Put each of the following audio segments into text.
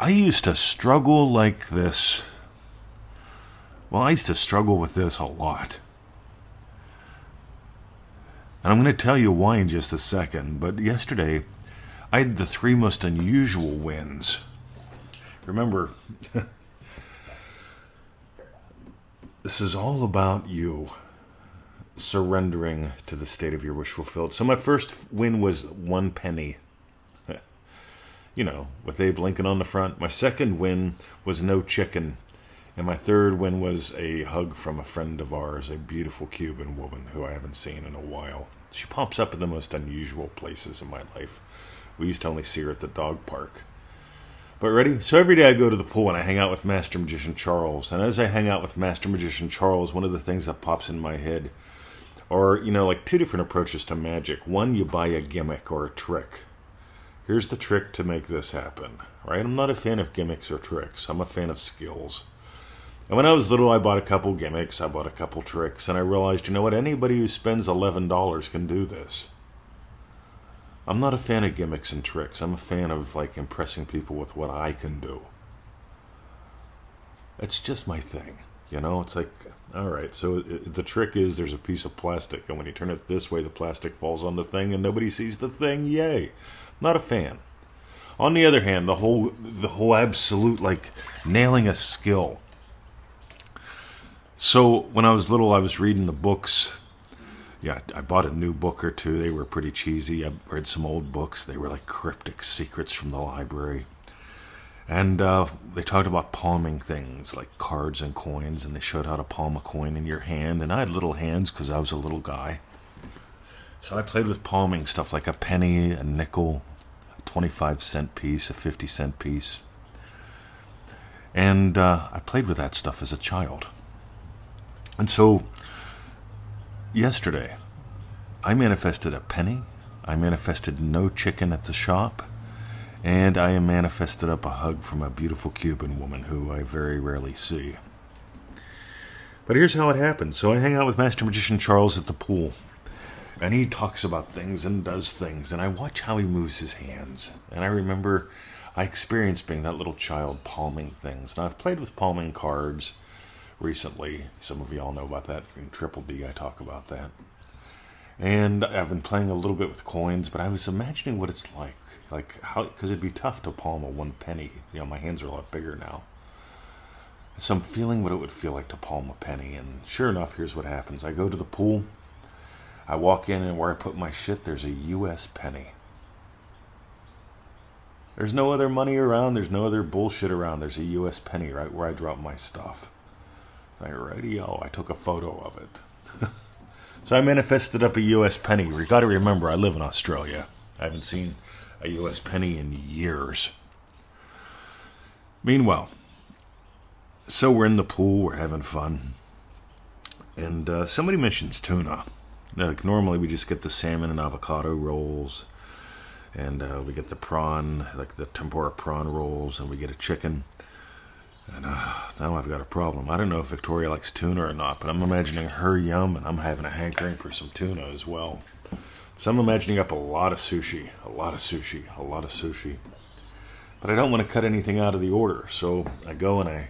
I used to struggle like this. Well, I used to struggle with this a lot. And I'm going to tell you why in just a second. But yesterday, I had the three most unusual wins. Remember, this is all about you surrendering to the state of your wish fulfilled. So my first win was one penny. You know, with Abe Lincoln on the front. My second win was no chicken. And my third win was a hug from a friend of ours, a beautiful Cuban woman who I haven't seen in a while. She pops up in the most unusual places in my life. We used to only see her at the dog park. But ready? So every day I go to the pool and I hang out with Master Magician Charles. And as I hang out with Master Magician Charles, one of the things that pops in my head are, you know, like two different approaches to magic. One, you buy a gimmick or a trick. Here's the trick to make this happen, right? I'm not a fan of gimmicks or tricks. I'm a fan of skills. And when I was little, I bought a couple gimmicks, I bought a couple tricks, and I realized, you know what, anybody who spends $11 can do this. I'm not a fan of gimmicks and tricks. I'm a fan of like impressing people with what I can do. It's just my thing. You know, it's like, all right, so it, the trick is there's a piece of plastic, and when you turn it this way, the plastic falls on the thing, and nobody sees the thing. Yay! Not a fan. On the other hand, the whole the whole absolute like nailing a skill so when I was little, I was reading the books. Yeah, I bought a new book or two. They were pretty cheesy. I read some old books. They were like cryptic secrets from the library. And uh, they talked about palming things like cards and coins, and they showed how to palm a coin in your hand. And I had little hands because I was a little guy. So I played with palming stuff like a penny, a nickel, a 25 cent piece, a 50 cent piece. And uh, I played with that stuff as a child. And so, yesterday, I manifested a penny, I manifested no chicken at the shop, and I am manifested up a hug from a beautiful Cuban woman who I very rarely see. But here's how it happened. So I hang out with Master Magician Charles at the pool, and he talks about things and does things, and I watch how he moves his hands. And I remember I experienced being that little child palming things. Now I've played with palming cards recently. Some of y'all know about that. In Triple D, I talk about that. And I've been playing a little bit with coins, but I was imagining what it's like. Like, how, because it'd be tough to palm a one penny. You know, my hands are a lot bigger now. So I'm feeling what it would feel like to palm a penny. And sure enough, here's what happens I go to the pool, I walk in, and where I put my shit, there's a U.S. penny. There's no other money around. There's no other bullshit around. There's a U.S. penny right where I drop my stuff. It's like, radio. I took a photo of it. so I manifested up a U.S. penny. You got to remember, I live in Australia. I haven't seen a U.S. penny in years. Meanwhile, so we're in the pool, we're having fun, and uh, somebody mentions tuna. Like normally, we just get the salmon and avocado rolls, and uh, we get the prawn, like the tempura prawn rolls, and we get a chicken. And uh, now I've got a problem. I don't know if Victoria likes tuna or not, but I'm imagining her yum, and I'm having a hankering for some tuna as well. So I'm imagining up a lot of sushi, a lot of sushi, a lot of sushi. But I don't want to cut anything out of the order, so I go and I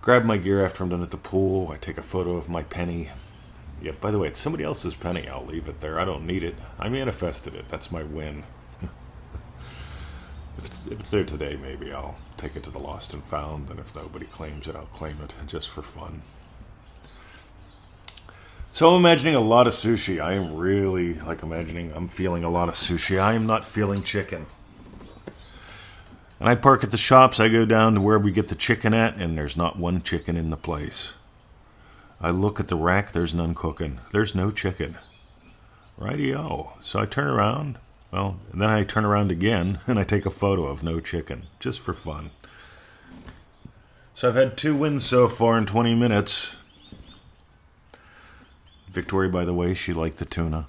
grab my gear after I'm done at the pool. I take a photo of my penny. Yeah, by the way, it's somebody else's penny. I'll leave it there. I don't need it. I manifested it. That's my win. If it's if it's there today, maybe I'll take it to the lost and found, and if nobody claims it, I'll claim it just for fun. So I'm imagining a lot of sushi. I am really like imagining I'm feeling a lot of sushi. I am not feeling chicken. And I park at the shops. I go down to where we get the chicken at, and there's not one chicken in the place. I look at the rack, there's none cooking. There's no chicken. Rightio. So I turn around. Well, and then I turn around again and I take a photo of no chicken, just for fun. So I've had two wins so far in 20 minutes. Victoria, by the way, she liked the tuna.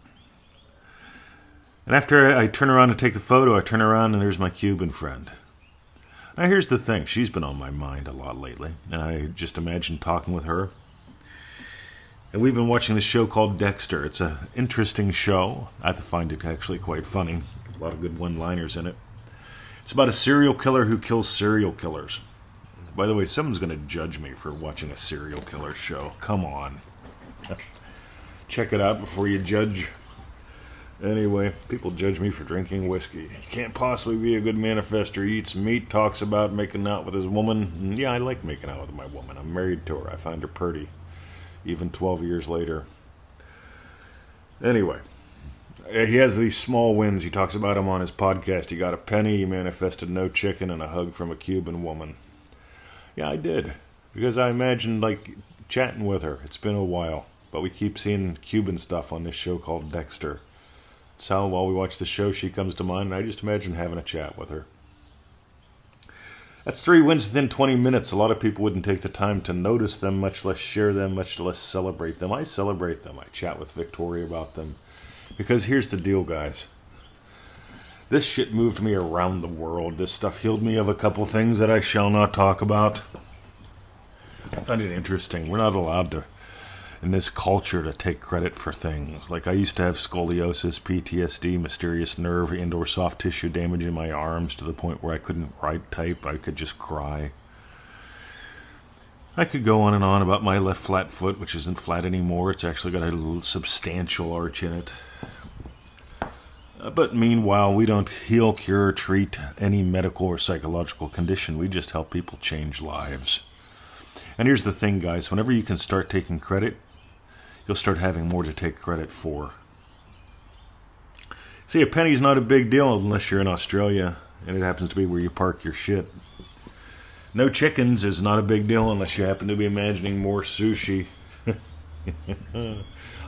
And after I turn around to take the photo, I turn around and there's my Cuban friend. Now, here's the thing she's been on my mind a lot lately, and I just imagine talking with her. And we've been watching this show called Dexter. It's an interesting show. I find it actually quite funny. A lot of good one liners in it. It's about a serial killer who kills serial killers. By the way, someone's going to judge me for watching a serial killer show. Come on. Check it out before you judge. Anyway, people judge me for drinking whiskey. You can't possibly be a good manifester. He eats meat, talks about making out with his woman. Mm, yeah, I like making out with my woman. I'm married to her. I find her pretty, even 12 years later. Anyway, eh, he has these small wins. He talks about them on his podcast. He got a penny, he manifested no chicken, and a hug from a Cuban woman. Yeah, I did. Because I imagined, like, chatting with her. It's been a while. But we keep seeing Cuban stuff on this show called Dexter. So while we watch the show, she comes to mind, and I just imagine having a chat with her. That's three wins within 20 minutes. A lot of people wouldn't take the time to notice them, much less share them, much less celebrate them. I celebrate them. I chat with Victoria about them. Because here's the deal, guys. This shit moved me around the world. This stuff healed me of a couple things that I shall not talk about. I find it interesting. We're not allowed to in this culture to take credit for things. Like I used to have scoliosis, PTSD, mysterious nerve and or soft tissue damage in my arms to the point where I couldn't write type, I could just cry. I could go on and on about my left flat foot, which isn't flat anymore. It's actually got a little substantial arch in it. Uh, but meanwhile, we don't heal, cure, treat any medical or psychological condition. We just help people change lives. And here's the thing, guys whenever you can start taking credit, you'll start having more to take credit for. See, a penny's not a big deal unless you're in Australia and it happens to be where you park your shit. No chickens is not a big deal unless you happen to be imagining more sushi.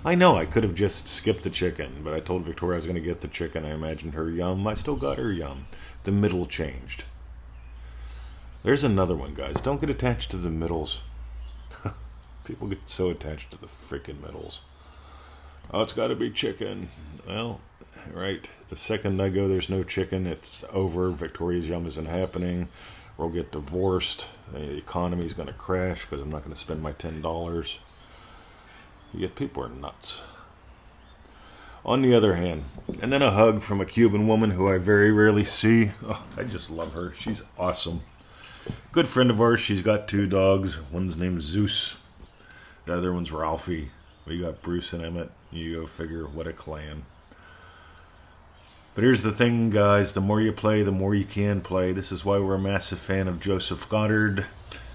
I know I could have just skipped the chicken, but I told Victoria I was going to get the chicken. I imagined her yum. I still got her yum. The middle changed. There's another one, guys. Don't get attached to the middles. People get so attached to the freaking middles. Oh, it's got to be chicken. Well, right. The second I go, there's no chicken. It's over. Victoria's Yum isn't happening. We'll get divorced. The economy's going to crash because I'm not going to spend my $10. Yet people are nuts. On the other hand, and then a hug from a Cuban woman who I very rarely see. Oh, I just love her. She's awesome. Good friend of ours. She's got two dogs. One's named Zeus. The other one's Ralphie. We got Bruce and Emmett. You go figure what a clan. But here's the thing, guys the more you play, the more you can play. This is why we're a massive fan of Joseph Goddard.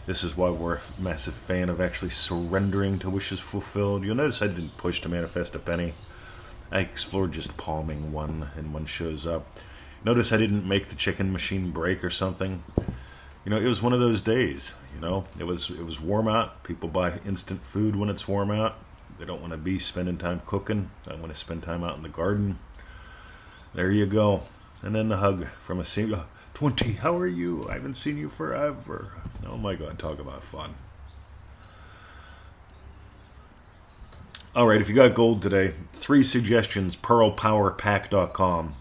This is why we're a massive fan of actually surrendering to wishes fulfilled. You'll notice I didn't push to manifest a penny. I explored just palming one, and one shows up. Notice I didn't make the chicken machine break or something you know, it was one of those days. You know, it was it was warm out. People buy instant food when it's warm out. They don't want to be spending time cooking. They want to spend time out in the garden. There you go. And then the hug from a single 20. How are you? I haven't seen you forever. Oh my God, talk about fun. All right, if you got gold today, three suggestions pearlpowerpack.com.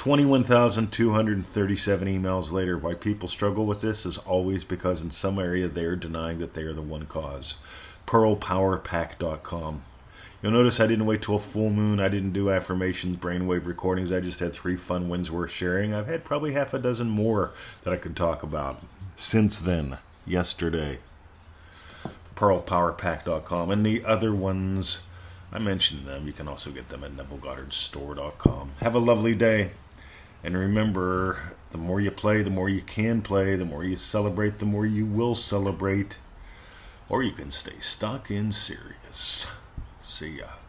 21,237 emails later. Why people struggle with this is always because in some area they are denying that they are the one cause. PearlPowerPack.com. You'll notice I didn't wait till a full moon. I didn't do affirmations, brainwave recordings. I just had three fun wins worth sharing. I've had probably half a dozen more that I could talk about since then, yesterday. PearlPowerPack.com. And the other ones, I mentioned them. You can also get them at NevilleGoddardStore.com. Have a lovely day. And remember, the more you play, the more you can play, the more you celebrate, the more you will celebrate. Or you can stay stuck in serious. See ya.